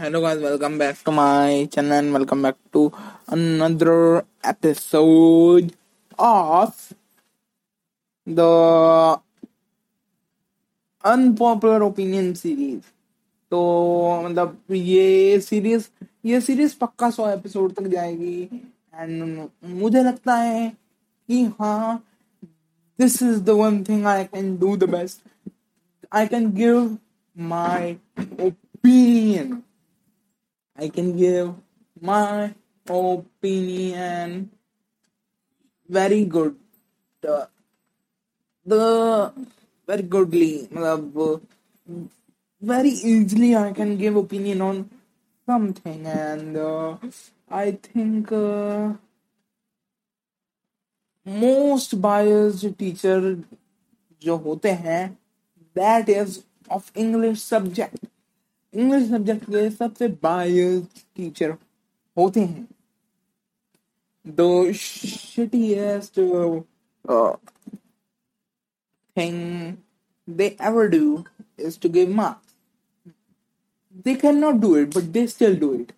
Hello guys welcome back to my channel welcome back to another episode of the unpopular opinion series तो मतलब ये series ये series पक्का सौ episode तक जाएगी। एंड मुझे लगता है कि हाँ this is the one thing I can do the best I can give my opinion I can give my opinion very good. The, the very goodly, very easily I can give opinion on something, and uh, I think uh, most biased teacher जो होते हैं that is of English subject. English subject के सबसे बायस teacher होते हैं the shittiest uh, thing they ever do is to give marks. They cannot do it, but they still do it.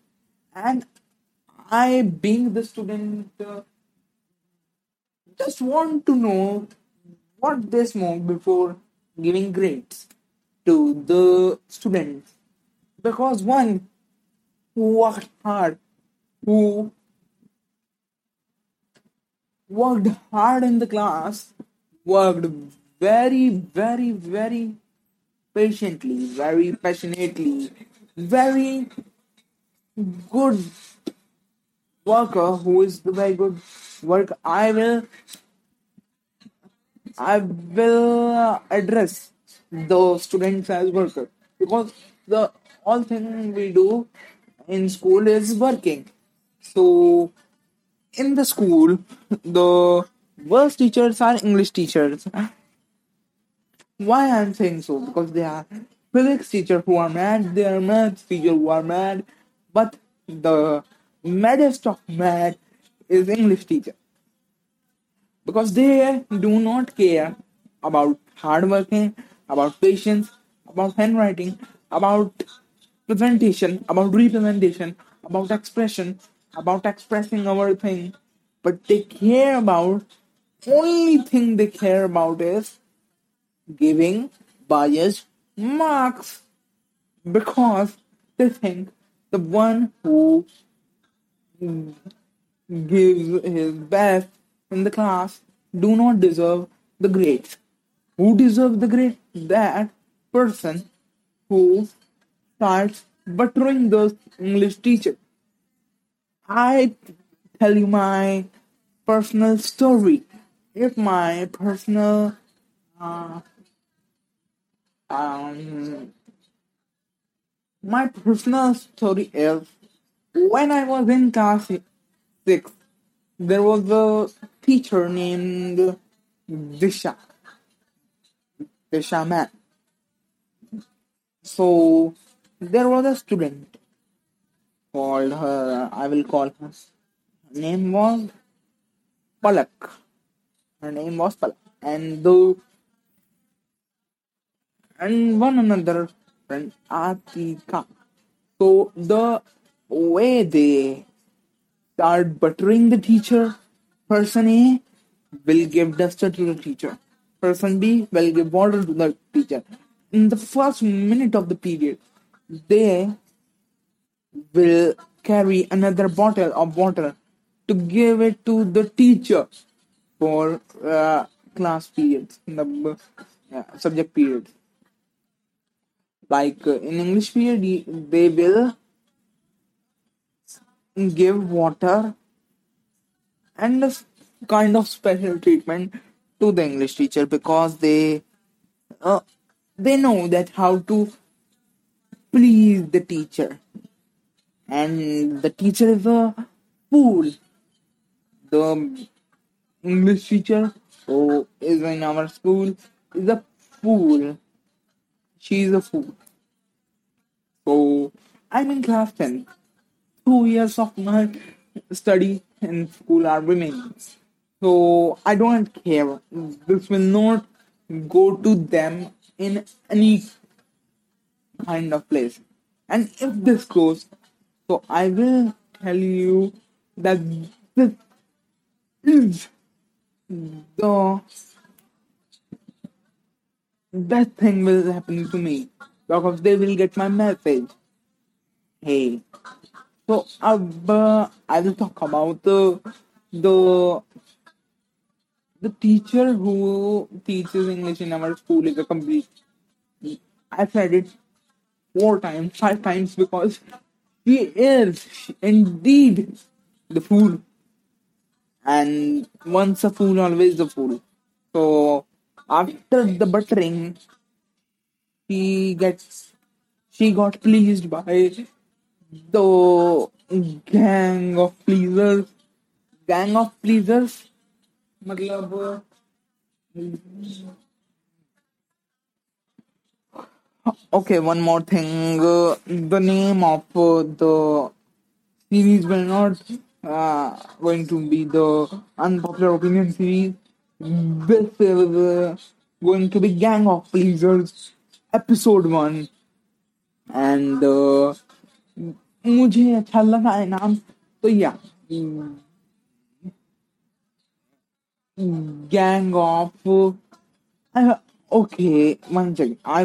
And I, being the student, uh, just want to know what they smoke before giving grades to the students because one who worked hard, who worked hard in the class, worked very, very, very patiently, very passionately, very good worker who is the very good work I will I will address those students as worker. Because the all thing we do in school is working. So in the school, the worst teachers are English teachers. Why I'm saying so? Because they are physics teacher who are mad, they are math teacher who are mad, but the maddest of mad is English teacher. Because they do not care about hard working, about patience, about handwriting, about presentation, about representation, about expression, about expressing our thing, but they care about only thing they care about is giving biased marks because they think the one who gives his best in the class do not deserve the grades. Who deserves the grade? That person who starts buttering the English teacher. I tell you my personal story. If my personal uh, um, my personal story is when I was in class six, there was a teacher named Disha. Disha man. So there was a student called her, I will call her, her name was Palak. Her name was Palak. And the and one another friend, Atika. So the way they start buttering the teacher, person A will give duster to the teacher. Person B will give water to the teacher. In the first minute of the period, they will carry another bottle of water to give it to the teacher for uh, class periods, the uh, subject periods. Like uh, in English period, they will give water and a kind of special treatment to the English teacher because they uh, they know that how to please the teacher. And the teacher is a fool. The English teacher who is in our school is a fool. She is a fool. So I'm in class 10. Two years of my study in school are remaining. So I don't care. This will not go to them in any kind of place And if this goes, so I will tell you that this is the that thing will happen to me because they will get my message. Hey, so uh, I will talk about the the the teacher who teaches English in our school is a complete. I said it four times, five times because she is indeed the fool. And once a fool, always a fool. So after the buttering, she gets she got pleased by the gang of pleasers. Gang of pleasers मतलब okay one more thing uh, the name of uh, the series will not uh, going to be the unpopular opinion series this is uh, going to be gang of pleasers episode one and uh, मुझे अच्छा लगा है नाम तो या gang of uh, okay one second i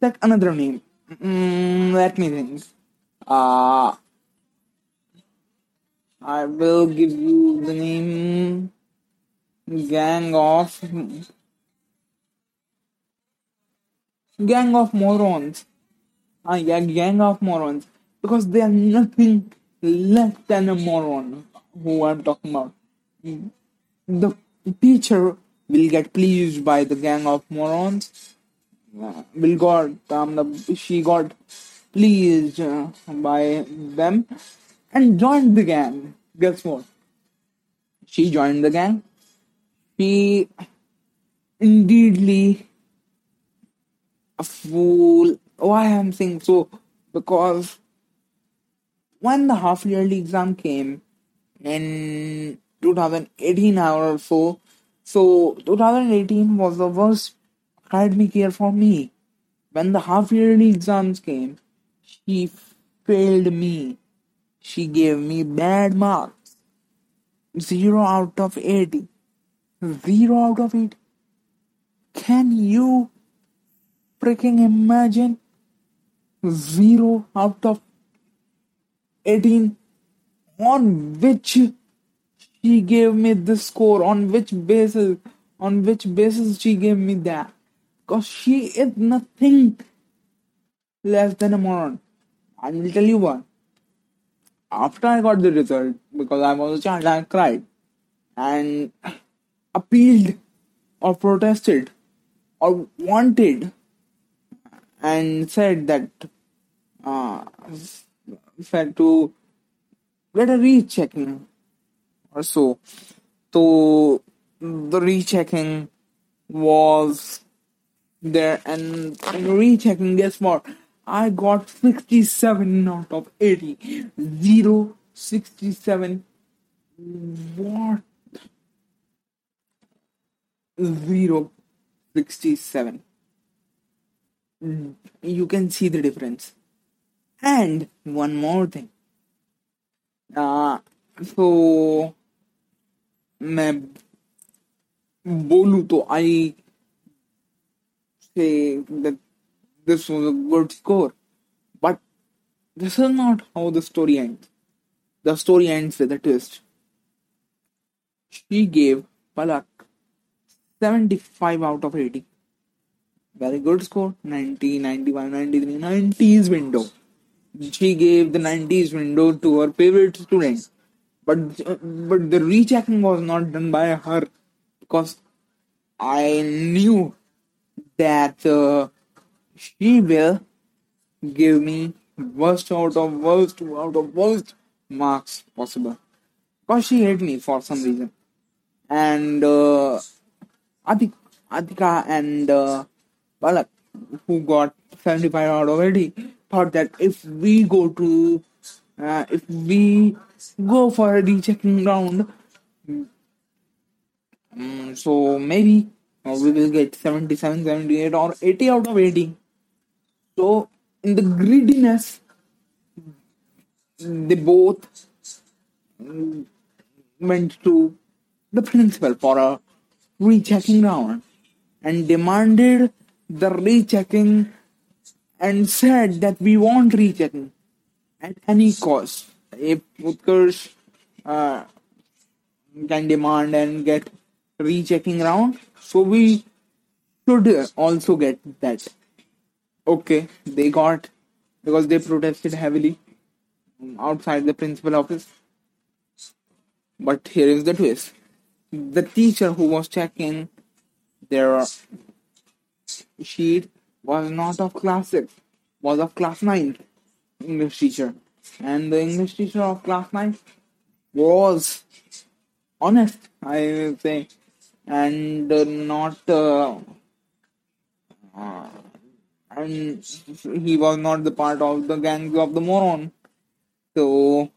set another name mm, let me think. Uh i will give you the name gang of gang of morons. Ah yeah gang of morons. Because they are nothing less than a moron who i'm talking about. The teacher will get pleased by the gang of morons. Will the, she got pleased uh, by them and joined the gang. Guess what? She joined the gang. She indeedly a fool. Why I'm saying so? Because when the half yearly exam came in 2018 or so. So 2018 was the worst academic care for me. When the half yearly exams came, she failed me. She gave me bad marks. 0 out of 80. 0 out of 80. Can you freaking imagine? 0 out of 18 on which she gave me this score on which basis on which basis she gave me that because she is nothing less than a moron i will tell you what after i got the result because i was a child i cried and appealed or protested or wanted and said that uh, said to get a rechecking or so. So the rechecking was there, and rechecking, guess what? I got 67 out of 80. Zero, 67. What? Zero, 67. You can see the difference. And one more thing. Uh, so मैं बोलूं तो आई say that this was a good score. But this is not how the story ends. The story ends with a twist. She gave Palak 75 out of 80. Very good score. 90, 91, 93, 90s window. She gave the 90s window to her favorite student but but the rechecking was not done by her because I knew that uh, she will give me worst out of worst out of worst marks possible. Because she hate me for some reason. And uh, Adik, Adika and uh, Balak who got 75 out 80 thought that if we go to uh, if we go for a rechecking round, um, so maybe we will get 77, 78 or 80 out of 80. So in the greediness, they both went to the principal for a rechecking round and demanded the rechecking and said that we want rechecking at any cost. If Utkarsh uh, can demand and get rechecking round, so we should also get that. Okay, they got because they protested heavily outside the principal office. But here is the twist the teacher who was checking their sheet was not of class 6, was of class 9 English teacher. And the English teacher of class 9 was honest, I will say, and uh, not. Uh, uh, and he was not the part of the gang of the moron. So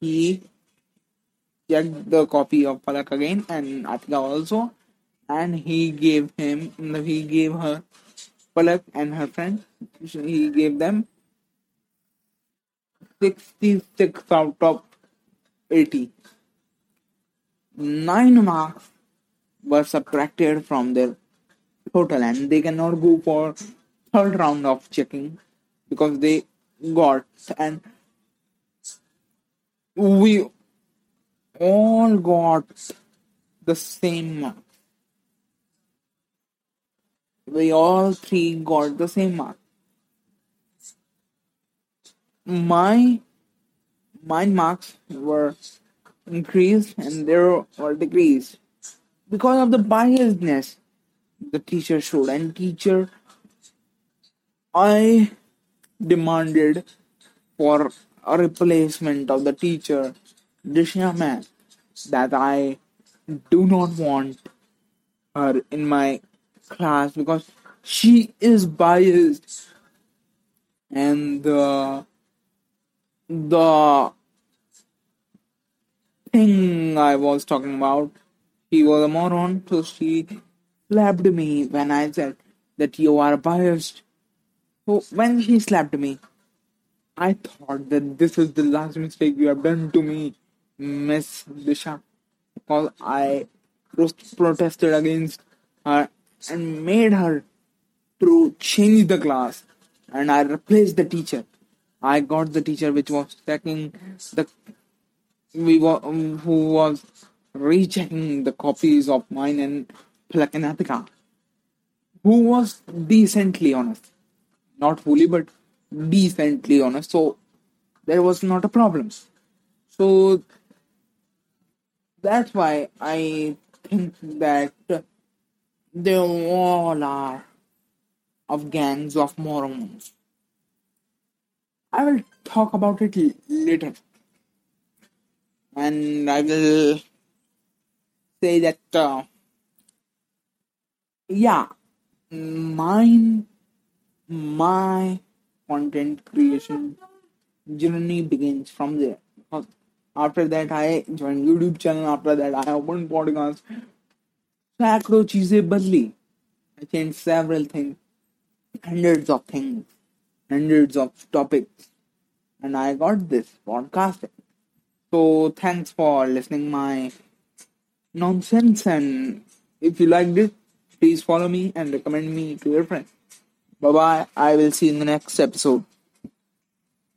he checked the copy of Palak again and Atika also, and he gave him, he gave her Palak and her friend, he gave them 66 out of 80. Nine marks were subtracted from their total, and they cannot go for third round of checking because they got and we all got the same mark. We all three got the same mark. My my marks were increased and there were decreased because of the biasness the teacher showed and teacher I demanded for a replacement of the teacher Dishya man that I do not want her in my class because she is biased. And the the thing I was talking about he was a moron so she slapped me when I said that you are biased so when she slapped me I thought that this is the last mistake you have done to me Miss Disha because I protested against her and made her to change the class and I replaced the teacher. I got the teacher which was checking the we were, who was rechecking the copies of mine and Palak and Atika who was decently honest. Not fully but decently honest. So there was not a problem. So that's why I think that they all are of gangs of morons. I will talk about it later. And I will say that, uh, yeah, mine, my content creation journey begins from there. After that, I joined YouTube channel. After that, I opened podcast. सैकड़ों चीजें बदली I changed several things, hundreds of things, hundreds of topics, and I got this podcasting. So thanks for listening my nonsense, and if you liked it, please follow me and recommend me to your friends. Bye bye. I will see you in the next episode.